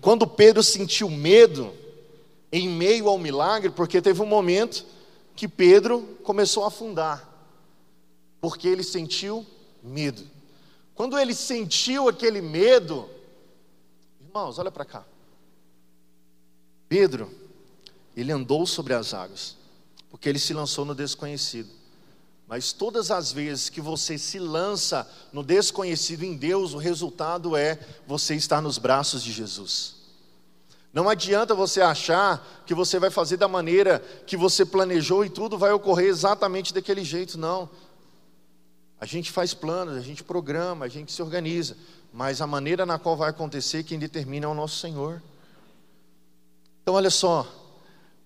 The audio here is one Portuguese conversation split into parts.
quando Pedro sentiu medo, em meio ao milagre, porque teve um momento que Pedro começou a afundar, porque ele sentiu medo. Quando ele sentiu aquele medo, irmãos, olha para cá. Pedro, ele andou sobre as águas, porque ele se lançou no desconhecido. Mas todas as vezes que você se lança no desconhecido em Deus, o resultado é você estar nos braços de Jesus. Não adianta você achar que você vai fazer da maneira que você planejou e tudo vai ocorrer exatamente daquele jeito, não. A gente faz planos, a gente programa, a gente se organiza, mas a maneira na qual vai acontecer, quem determina é o nosso Senhor. Então, olha só,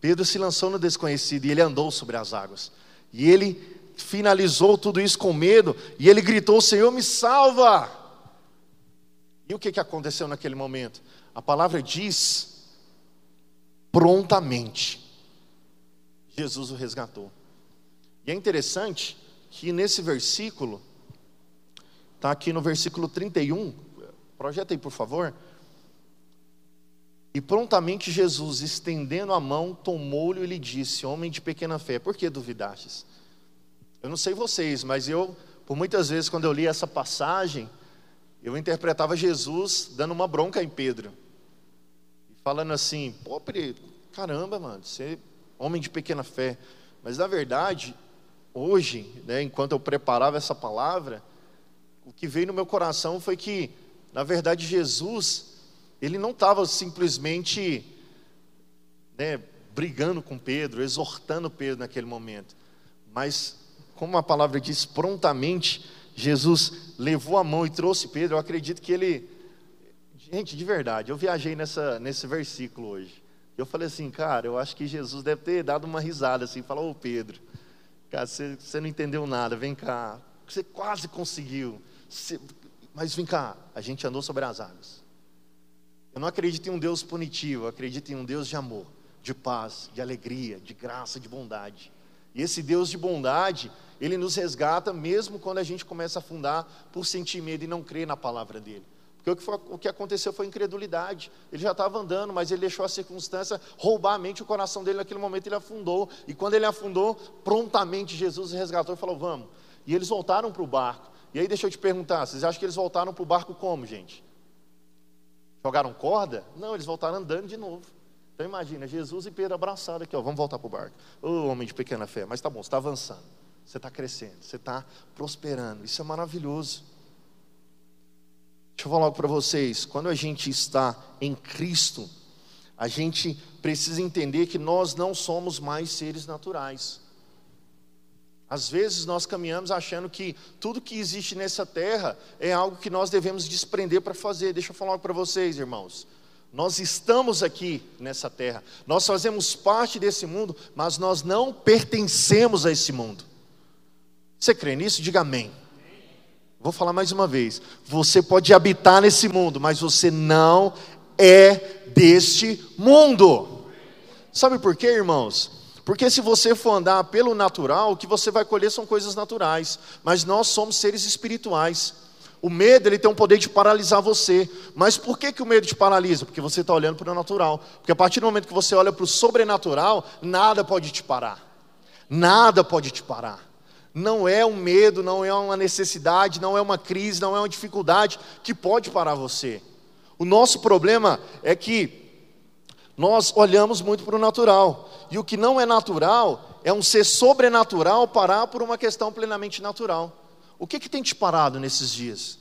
Pedro se lançou no desconhecido e ele andou sobre as águas. E ele finalizou tudo isso com medo e ele gritou: Senhor, me salva! E o que, que aconteceu naquele momento? A palavra diz prontamente. Jesus o resgatou. E é interessante que nesse versículo, está aqui no versículo 31, projeta aí por favor. E prontamente Jesus, estendendo a mão, tomou-lhe e lhe disse: Homem de pequena fé, por que duvidastes? Eu não sei vocês, mas eu, por muitas vezes, quando eu li essa passagem, eu interpretava Jesus dando uma bronca em Pedro falando assim: pô, caramba, mano, você é homem de pequena fé. Mas na verdade, hoje, né, enquanto eu preparava essa palavra, o que veio no meu coração foi que, na verdade, Jesus, ele não estava simplesmente né, brigando com Pedro, exortando Pedro naquele momento, mas, como a palavra diz, prontamente, Jesus levou a mão e trouxe Pedro. Eu acredito que ele Gente, de verdade, eu viajei nessa, nesse versículo hoje. Eu falei assim, cara, eu acho que Jesus deve ter dado uma risada assim, falou, ô Pedro, cara, você, você não entendeu nada, vem cá, você quase conseguiu, você, mas vem cá, a gente andou sobre as águas. Eu não acredito em um Deus punitivo, eu acredito em um Deus de amor, de paz, de alegria, de graça, de bondade. E esse Deus de bondade, ele nos resgata mesmo quando a gente começa a afundar por sentir medo e não crer na palavra dele. Porque o que, foi, o que aconteceu foi incredulidade. Ele já estava andando, mas ele deixou a circunstância roubar a mente, o coração dele naquele momento ele afundou. E quando ele afundou, prontamente Jesus resgatou e falou: Vamos. E eles voltaram para o barco. E aí deixa eu te perguntar: vocês acham que eles voltaram para o barco como, gente? Jogaram corda? Não, eles voltaram andando de novo. Então imagina, Jesus e Pedro abraçados aqui, ó, vamos voltar para o barco. Ô oh, homem de pequena fé, mas tá bom, você está avançando, você está crescendo, você está prosperando, isso é maravilhoso. Deixa eu falar algo para vocês. Quando a gente está em Cristo, a gente precisa entender que nós não somos mais seres naturais. Às vezes nós caminhamos achando que tudo que existe nessa terra é algo que nós devemos desprender para fazer. Deixa eu falar algo para vocês, irmãos. Nós estamos aqui nessa terra, nós fazemos parte desse mundo, mas nós não pertencemos a esse mundo. Você crê nisso? Diga amém. Vou falar mais uma vez. Você pode habitar nesse mundo, mas você não é deste mundo. Sabe por quê, irmãos? Porque se você for andar pelo natural, o que você vai colher são coisas naturais, mas nós somos seres espirituais. O medo ele tem um poder de paralisar você. Mas por que, que o medo te paralisa? Porque você está olhando para o natural. Porque a partir do momento que você olha para o sobrenatural, nada pode te parar. Nada pode te parar não é um medo, não é uma necessidade, não é uma crise, não é uma dificuldade que pode parar você. O nosso problema é que nós olhamos muito para o natural, e o que não é natural é um ser sobrenatural parar por uma questão plenamente natural. O que, que tem te parado nesses dias?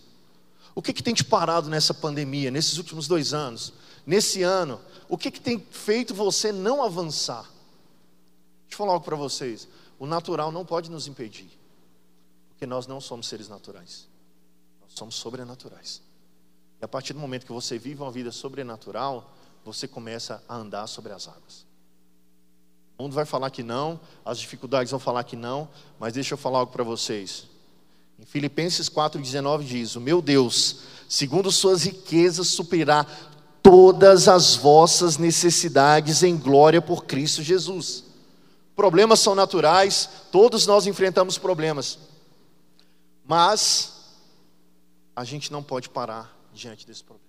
O que, que tem te parado nessa pandemia, nesses últimos dois anos, nesse ano? O que, que tem feito você não avançar? Deixa eu falar algo para vocês. O natural não pode nos impedir, porque nós não somos seres naturais, nós somos sobrenaturais. E a partir do momento que você vive uma vida sobrenatural, você começa a andar sobre as águas. O mundo vai falar que não, as dificuldades vão falar que não, mas deixa eu falar algo para vocês. Em Filipenses 4,19 diz: O meu Deus, segundo suas riquezas, suprirá todas as vossas necessidades em glória por Cristo Jesus. Problemas são naturais, todos nós enfrentamos problemas. Mas a gente não pode parar diante desse problema.